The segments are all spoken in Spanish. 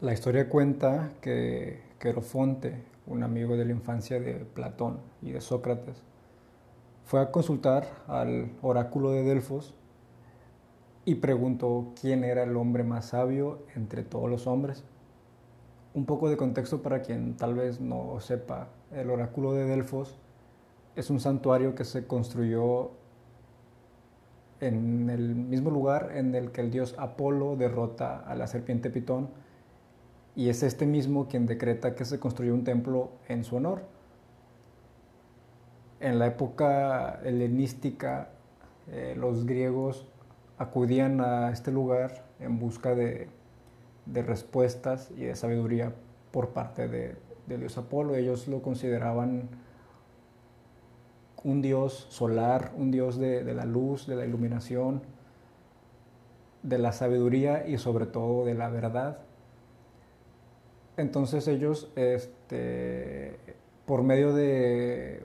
La historia cuenta que Querofonte, un amigo de la infancia de Platón y de Sócrates, fue a consultar al oráculo de Delfos y preguntó quién era el hombre más sabio entre todos los hombres. Un poco de contexto para quien tal vez no sepa, el oráculo de Delfos es un santuario que se construyó en el mismo lugar en el que el dios Apolo derrota a la serpiente Pitón y es este mismo quien decreta que se construyó un templo en su honor. En la época helenística, eh, los griegos acudían a este lugar en busca de, respuestas y de sabiduría por parte de, Dios Apolo. Ellos lo consideraban un dios solar, un dios de, la luz, de la iluminación, de la sabiduría y sobre todo de la verdad. Entonces ellos, este, por medio de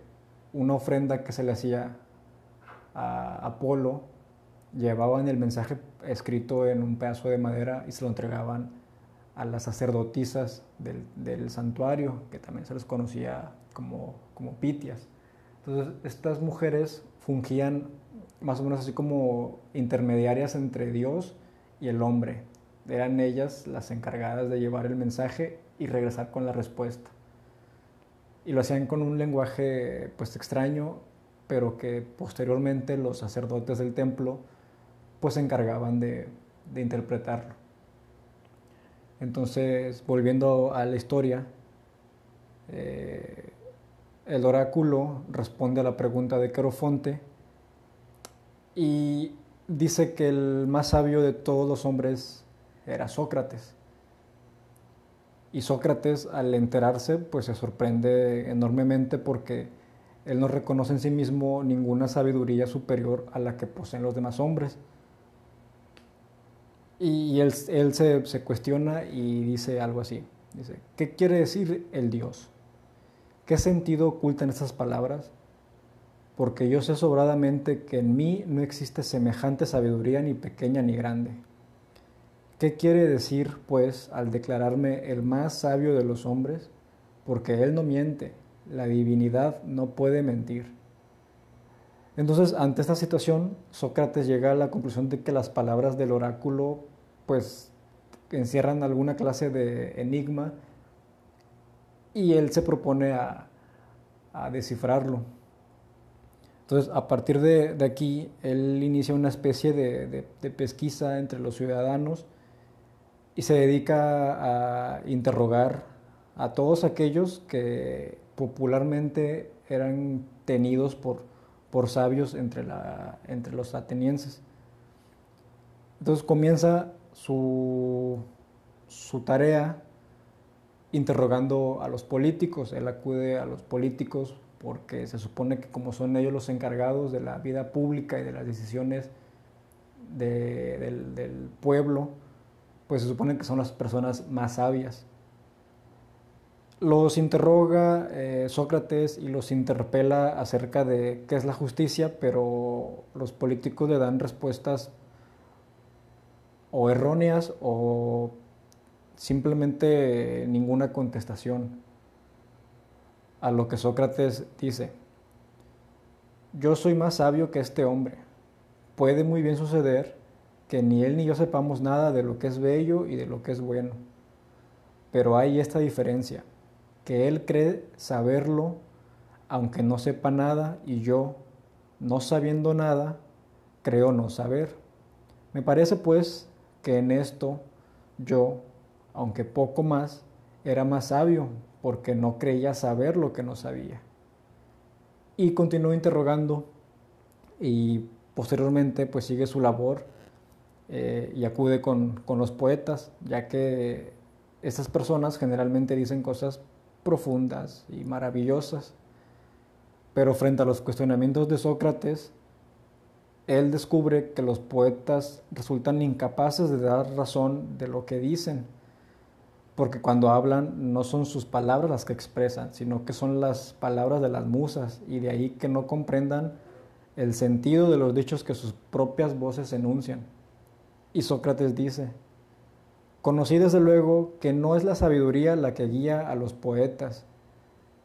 una ofrenda que se le hacía a Apolo, llevaban el mensaje escrito en un pedazo de madera y se lo entregaban a las sacerdotisas del, santuario, que también se les conocía como, como pitias. Entonces, estas mujeres fungían más o menos así como intermediarias entre Dios y el hombre. Eran ellas las encargadas de llevar el mensaje y regresar con la respuesta. Y lo hacían con un lenguaje pues extraño, pero que posteriormente los sacerdotes del templo pues se encargaban de, interpretarlo. Entonces, volviendo a la historia, eh, el oráculo responde a la pregunta de Querofonte y dice que el más sabio de todos los hombres era Sócrates. Y Sócrates, al enterarse, pues se sorprende enormemente porque él no reconoce en sí mismo ninguna sabiduría superior a la que poseen los demás hombres. Y él, se, cuestiona y dice algo así. Dice, ¿qué quiere decir el Dios? ¿Qué sentido ocultan estas palabras? Porque yo sé sobradamente que en mí no existe semejante sabiduría ni pequeña ni grande. ¿Qué quiere decir, pues, al declararme el más sabio de los hombres? Porque Él no miente, la divinidad no puede mentir. Entonces, ante esta situación, Sócrates llega a la conclusión de que las palabras del oráculo pues encierran alguna clase de enigma y él se propone a, descifrarlo. Entonces, a partir de, aquí, él inicia una especie de, pesquisa entre los ciudadanos y se dedica a interrogar a todos aquellos que popularmente eran tenidos por, por sabios entre, la, entre los atenienses. Entonces comienza su, su tarea interrogando a los políticos. Él acude a los políticos porque se supone que como son ellos los encargados de la vida pública y de las decisiones del, pueblo, pues se supone que son las personas más sabias. Los interroga eh, Sócrates y los interpela acerca de qué es la justicia, pero los políticos le dan respuestas o erróneas o simplemente ninguna contestación a lo que Sócrates dice. Yo soy más sabio que este hombre. Puede muy bien suceder que ni él ni yo sepamos nada de lo que es bello y de lo que es bueno. Pero hay esta diferencia, que él cree saberlo aunque no sepa nada y yo, no sabiendo nada, creo no saber. Me parece pues que en esto yo, aunque poco más, era más sabio porque no creía saber lo que no sabía. Y continuó interrogando y posteriormente pues sigue su labor eh, y acude con, con los poetas, ya que estas personas generalmente dicen cosas profundas y maravillosas, pero frente a los cuestionamientos de Sócrates, él descubre que los poetas resultan incapaces de dar razón de lo que dicen, porque cuando hablan no son sus palabras las que expresan, sino que son las palabras de las musas, y de ahí que no comprendan el sentido de los dichos que sus propias voces enuncian. Y Sócrates dice, Conocí desde luego que no es la sabiduría la que guía a los poetas,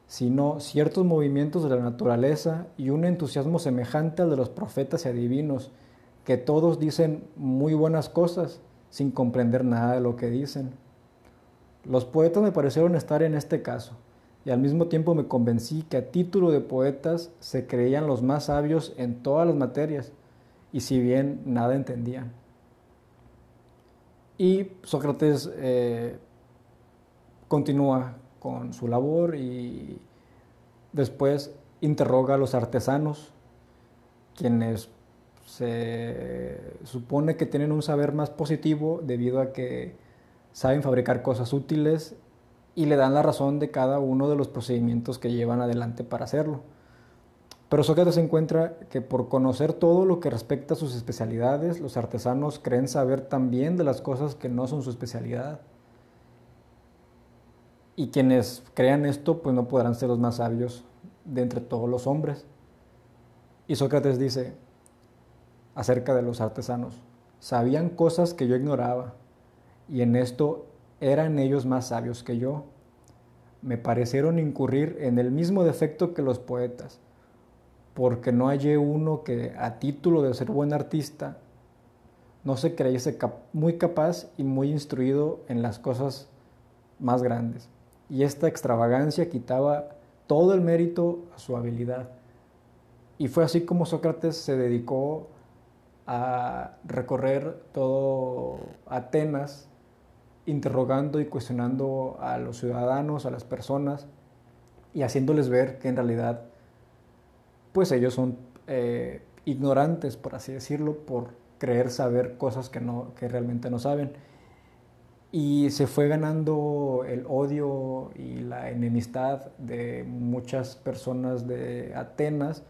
sino ciertos movimientos de la naturaleza y un entusiasmo semejante al de los profetas y adivinos, que todos dicen muy buenas cosas sin comprender nada de lo que dicen. Los poetas me parecieron estar en este caso, y al mismo tiempo me convencí que a título de poetas se creían los más sabios en todas las materias, y si bien nada entendían. Y Sócrates eh, continúa con su labor y después interroga a los artesanos, quienes se supone que tienen un saber más positivo debido a que saben fabricar cosas útiles y le dan la razón de cada uno de los procedimientos que llevan adelante para hacerlo. Pero Sócrates encuentra que por conocer todo lo que respecta a sus especialidades, los artesanos creen saber también de las cosas que no son su especialidad. Y quienes crean esto, pues no podrán ser los más sabios de entre todos los hombres. Y Sócrates dice acerca de los artesanos, sabían cosas que yo ignoraba, y en esto eran ellos más sabios que yo. Me parecieron incurrir en el mismo defecto que los poetas porque no hallé uno que a título de ser buen artista no se creyese muy capaz y muy instruido en las cosas más grandes. Y esta extravagancia quitaba todo el mérito a su habilidad. Y fue así como Sócrates se dedicó a recorrer todo Atenas, interrogando y cuestionando a los ciudadanos, a las personas, y haciéndoles ver que en realidad pues ellos son eh, ignorantes, por así decirlo, por creer saber cosas que, no, que realmente no saben. Y se fue ganando el odio y la enemistad de muchas personas de Atenas.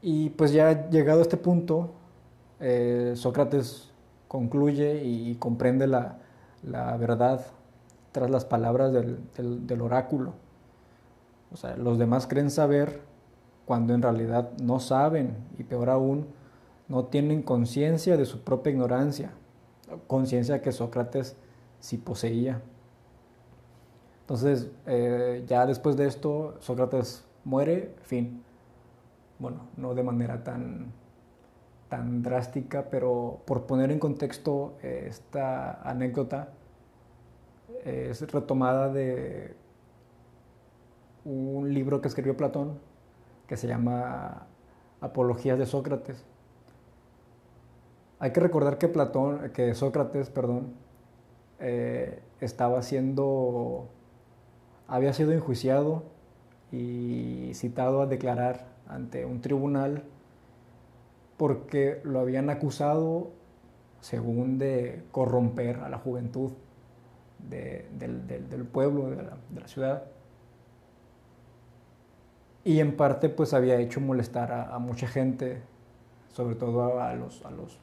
Y pues ya llegado a este punto, eh, Sócrates concluye y, comprende la, verdad tras las palabras del, del oráculo. O sea, los demás creen saber cuando en realidad no saben y peor aún, no tienen conciencia de su propia ignorancia, conciencia que Sócrates sí poseía. Entonces, eh, ya después de esto, Sócrates muere, fin. Bueno, no de manera tan, tan drástica, pero por poner en contexto eh, esta anécdota, eh, es retomada de un libro que escribió Platón, que se llama Apologías de Sócrates. Hay que recordar que Platón, que Sócrates, perdón, eh, estaba siendo, había sido enjuiciado y citado a declarar ante un tribunal porque lo habían acusado, según de corromper a la juventud del, pueblo, de la ciudad y en parte pues había hecho molestar a, mucha gente, sobre todo a, los, a, los,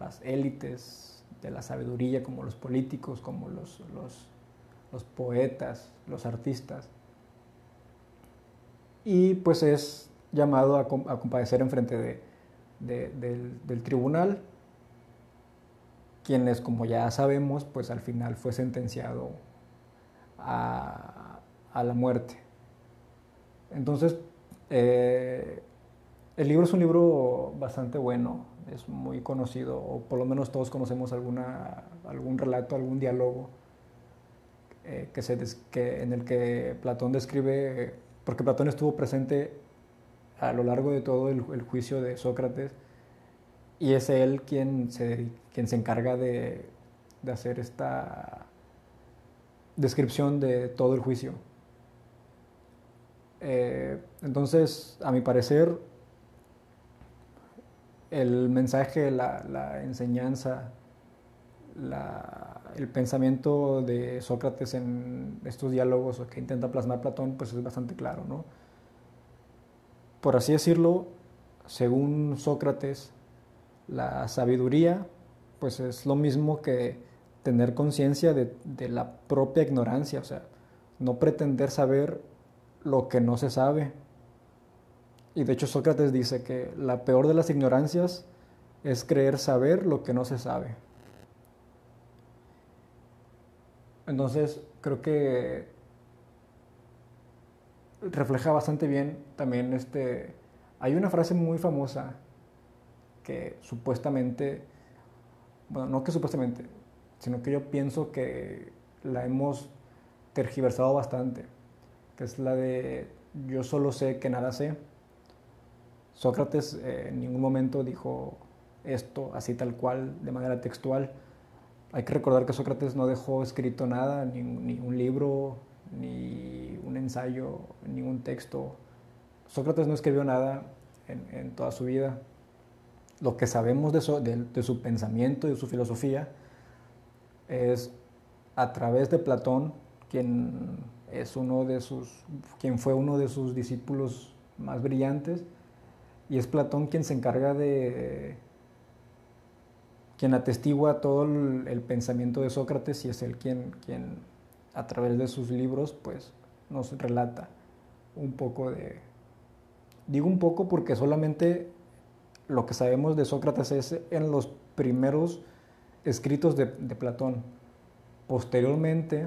las élites de la sabiduría, como los políticos, como los, los, los poetas, los artistas. Y pues es llamado a, compadecer en frente de, del, del, tribunal, quienes, como ya sabemos, pues al final fue sentenciado a, a la muerte. Entonces, eh, el libro es un libro bastante bueno, es muy conocido, o por lo menos todos conocemos alguna, algún relato, algún diálogo eh, que se que, en el que Platón describe, porque Platón estuvo presente a lo largo de todo el, juicio de Sócrates, y es él quien se, quien se encarga de, de hacer esta descripción de todo el juicio. Eh, entonces, a mi parecer, el mensaje, la, enseñanza, el pensamiento de Sócrates en estos diálogos que intenta plasmar Platón, pues es bastante claro, ¿no? Por así decirlo, según Sócrates, la sabiduría, pues es lo mismo que tener conciencia de, de la propia ignorancia, o sea, no pretender saber lo que no se sabe. Y de hecho Sócrates dice que la peor de las ignorancias es creer saber lo que no se sabe. Entonces, creo que refleja bastante bien también este... Hay una frase muy famosa que supuestamente, bueno, no que supuestamente, sino que yo pienso que la hemos tergiversado bastante, es la de yo solo sé que nada sé. Sócrates eh, en ningún momento dijo esto así tal cual, de manera textual. Hay que recordar que Sócrates no dejó escrito nada, ni, un libro, ni un ensayo, ningún texto. Sócrates no escribió nada en, toda su vida. Lo que sabemos de su, de su pensamiento y de su filosofía es a través de Platón, quien es uno de sus, quien fue uno de sus discípulos más brillantes, y es Platón quien se encarga de, quien atestigua todo el, pensamiento de Sócrates y es él quien, quien a través de sus libros pues nos relata un poco de, digo un poco porque solamente lo que sabemos de Sócrates es en los primeros escritos de, de Platón. Posteriormente,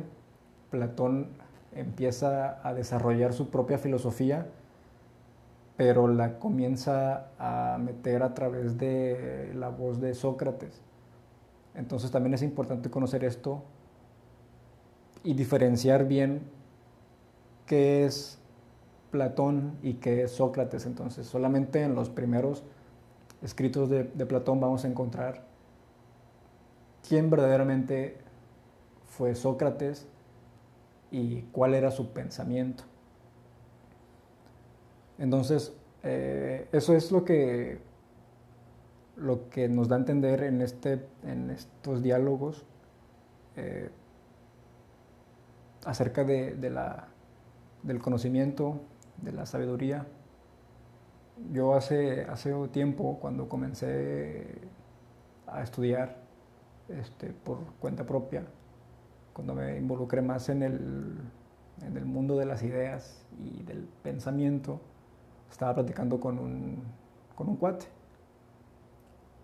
Platón empieza a desarrollar su propia filosofía, pero la comienza a meter a través de la voz de Sócrates. Entonces también es importante conocer esto y diferenciar bien qué es Platón y qué es Sócrates. Entonces solamente en los primeros escritos de, Platón vamos a encontrar quién verdaderamente fue Sócrates y cuál era su pensamiento. Entonces, eh, eso es lo que, lo que nos da a entender en, este, en estos diálogos eh, acerca de, la, del conocimiento, de la sabiduría. Yo hace, hace tiempo, cuando comencé a estudiar este, por cuenta propia, cuando me involucré más en el, en el mundo de las ideas y del pensamiento, estaba platicando con un, con un cuate.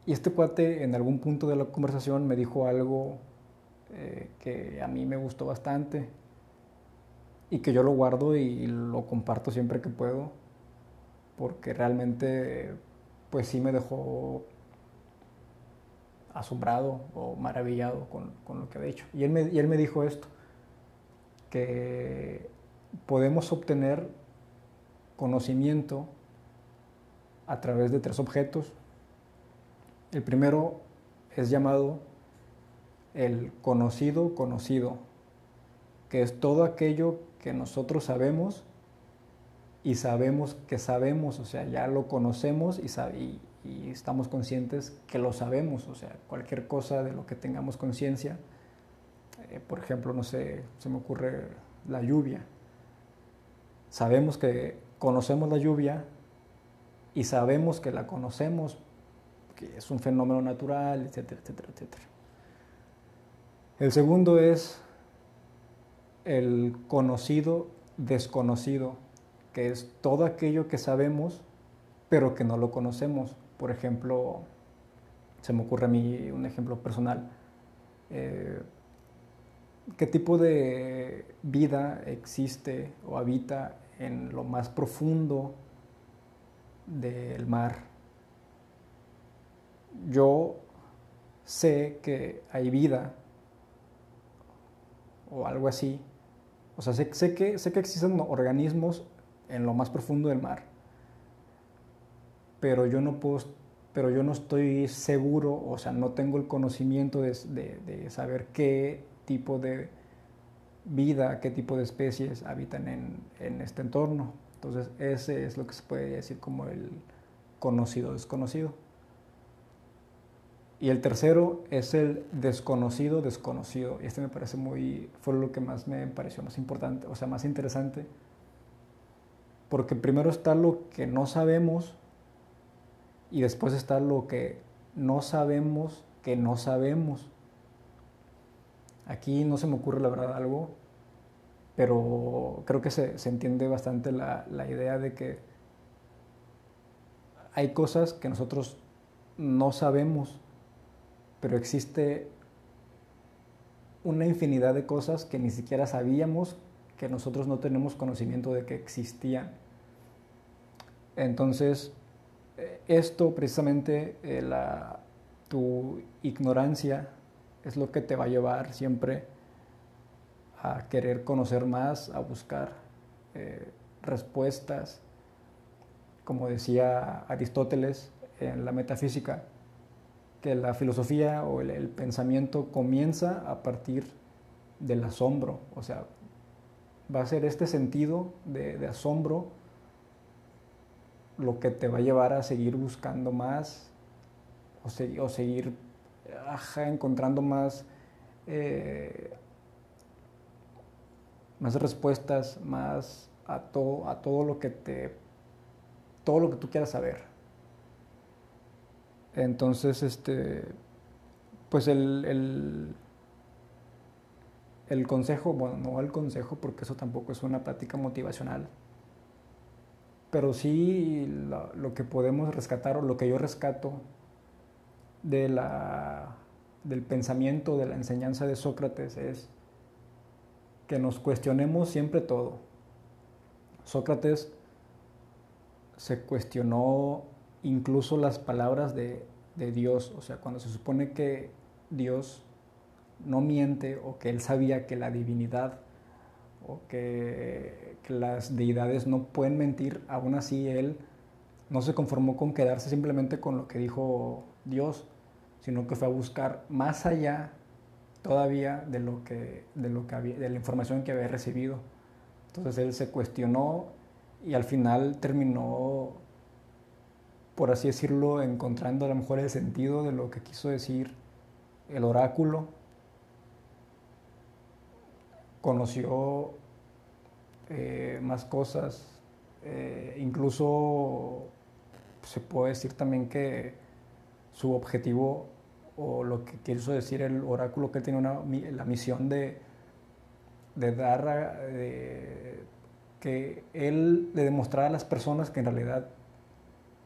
Y este cuate en algún punto de la conversación me dijo algo eh, que a mí me gustó bastante y que yo lo guardo y lo comparto siempre que puedo porque realmente pues sí me dejó asombrado o maravillado con, con lo que había hecho. Y él, me, y él me dijo esto, que podemos obtener conocimiento a través de tres objetos. El primero es llamado el conocido conocido, que es todo aquello que nosotros sabemos y sabemos que sabemos, o sea, ya lo conocemos y, y, estamos conscientes que lo sabemos, o sea, cualquier cosa de lo que tengamos conciencia, eh, por ejemplo, no sé, se me ocurre la lluvia. Sabemos que conocemos la lluvia y sabemos que la conocemos, que es un fenómeno natural, etcétera, etcétera, etcétera. El segundo es el conocido desconocido, que es todo aquello que sabemos, pero que no lo conocemos. Por ejemplo, se me ocurre a mí un ejemplo personal. Eh, ¿Qué tipo de vida existe o habita en lo más profundo del mar? Yo sé que hay vida o algo así. O sea, sé, que, sé que existen organismos en lo más profundo del mar pero yo no puedo, pero yo no estoy seguro, o sea, no tengo el conocimiento de, saber qué tipo de vida, qué tipo de especies habitan en, este entorno. Entonces, ese es lo que se puede decir como el conocido desconocido. Y el tercero es el desconocido desconocido. Y este me parece muy, fue lo que más me pareció más importante, o sea, más interesante. Porque primero está lo que no sabemos y después está lo que no sabemos que no sabemos. Aquí no se me ocurre la verdad algo, pero creo que se, entiende bastante la, idea de que hay cosas que nosotros no sabemos, pero existe una infinidad de cosas que ni siquiera sabíamos que nosotros no tenemos conocimiento de que existían. Entonces, esto precisamente, eh, la, tu ignorancia es lo que te va a llevar siempre a querer conocer más, a buscar eh, respuestas. Como decía Aristóteles en la metafísica, que la filosofía o el, pensamiento comienza a partir del asombro, o sea, va a ser este sentido de, asombro lo que te va a llevar a seguir buscando más o, seguir encontrando más, eh, más respuestas, más a todo, a todo lo que te, todo lo que tú quieras saber. Entonces, este, pues el, el, consejo, bueno, no el consejo porque eso tampoco es una práctica motivacional, pero sí lo, que podemos rescatar o lo que yo rescato de la, del pensamiento, de la enseñanza de Sócrates es que nos cuestionemos siempre todo. Sócrates se cuestionó incluso las palabras de, Dios, o sea, cuando se supone que Dios no miente o que él sabía que la divinidad o que, las deidades no pueden mentir, aún así él no se conformó con quedarse simplemente con lo que dijo Dios, sino que fue a buscar más allá todavía de lo que, de lo que de la información que había recibido. Entonces él se cuestionó y al final terminó por así decirlo, encontrando a lo mejor el sentido de lo que quiso decir el oráculo. Conoció eh, más cosas, eh, incluso se puede decir también que su objetivo o lo que quiso decir el oráculo que tiene una, la misión de, de dar, de, que él le demostrara a las personas que en realidad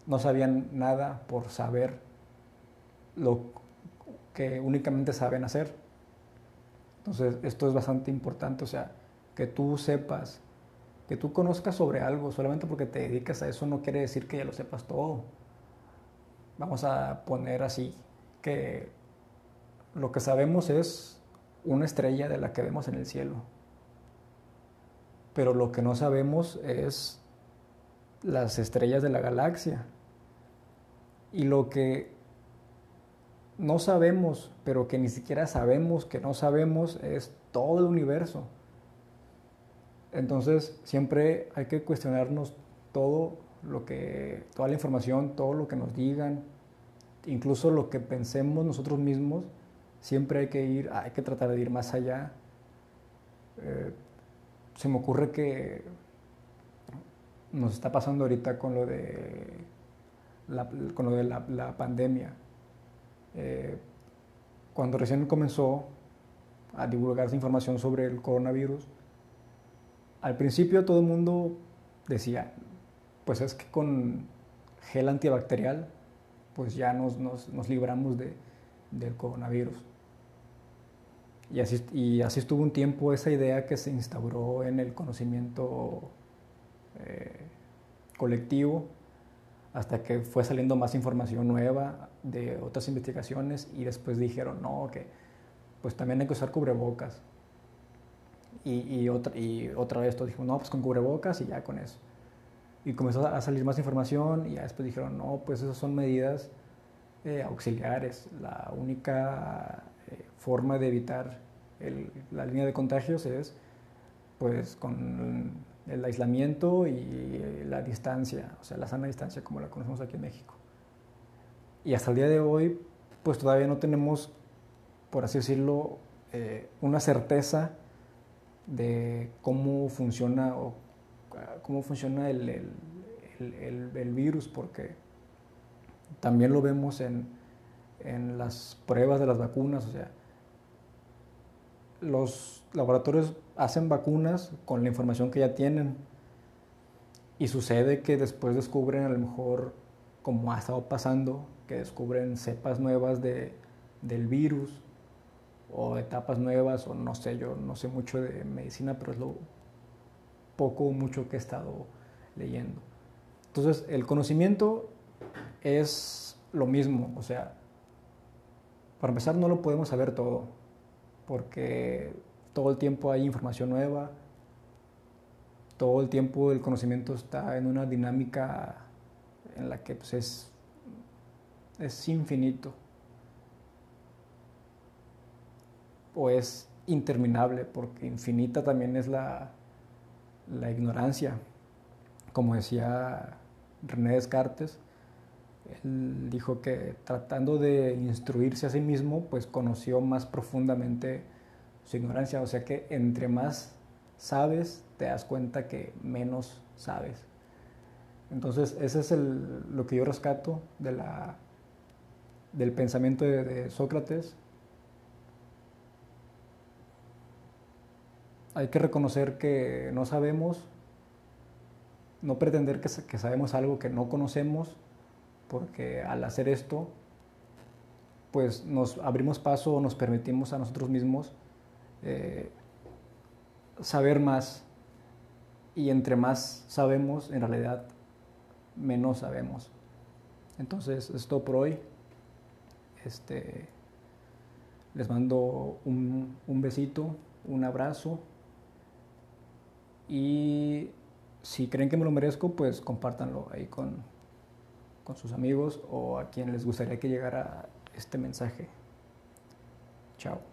no sabían nada por saber lo que únicamente saben hacer. Entonces, esto es bastante importante, o sea, que tú sepas, que tú conozcas sobre algo, solamente porque te dedicas a eso no quiere decir que ya lo sepas todo. Vamos a poner así, que lo que sabemos es una estrella de la que vemos en el cielo, pero lo que no sabemos es las estrellas de la galaxia. Y lo que no sabemos, pero que ni siquiera sabemos que no sabemos, es todo el universo. Entonces, siempre hay que cuestionarnos todo lo que, toda la información, todo lo que nos digan, incluso lo que pensemos nosotros mismos, siempre hay que ir, hay que tratar de ir más allá. Eh, se me ocurre que nos está pasando ahorita con lo de la, con lo de la, pandemia. Eh, cuando recién comenzó a divulgarse información sobre el coronavirus, al principio todo el mundo decía, pues es que con gel antibacterial, pues ya nos, nos, libramos de, del coronavirus. Y así, y así estuvo un tiempo esa idea que se instauró en el conocimiento eh, colectivo, hasta que fue saliendo más información nueva de otras investigaciones y después dijeron, no, que pues también hay que usar cubrebocas. Y, y, otra, y otra vez todos dijeron, no, pues con cubrebocas y ya con eso. Y comenzó a salir más información y ya después dijeron, no, pues esas son medidas eh, auxiliares. La única eh, forma de evitar la línea de contagios es pues con el aislamiento y la distancia, o sea, la sana distancia como la conocemos aquí en México. Y hasta el día de hoy, pues todavía no tenemos, por así decirlo, eh, una certeza de cómo funciona o cómo funciona el, el, el, virus, porque también lo vemos en, en las pruebas de las vacunas, o sea, los laboratorios hacen vacunas con la información que ya tienen. Y sucede que después descubren a lo mejor, como ha estado pasando, que descubren cepas nuevas de, del virus o etapas nuevas, o no sé, yo no sé mucho de medicina, pero es lo poco o mucho que he estado leyendo. Entonces, el conocimiento es lo mismo, o sea, para empezar no lo podemos saber todo, porque todo el tiempo hay información nueva, todo el tiempo el conocimiento está en una dinámica en la que pues, es, es infinito o es interminable, porque infinita también es la, la ignorancia. Como decía René Descartes, él dijo que tratando de instruirse a sí mismo, pues conoció más profundamente su ignorancia. O sea que entre más sabes, te das cuenta que menos sabes. Entonces, ese es lo que yo rescato de la, del pensamiento de Sócrates, hay que reconocer que no sabemos, no pretender que, sabemos algo que no conocemos, porque al hacer esto, pues nos abrimos paso o nos permitimos a nosotros mismos eh, saber más. Y entre más sabemos, en realidad, menos sabemos. Entonces, es todo por hoy. Este, les mando un, un besito, un abrazo y si creen que me lo merezco, pues compártanlo ahí con, con sus amigos o a quien les gustaría que llegara este mensaje. Chao.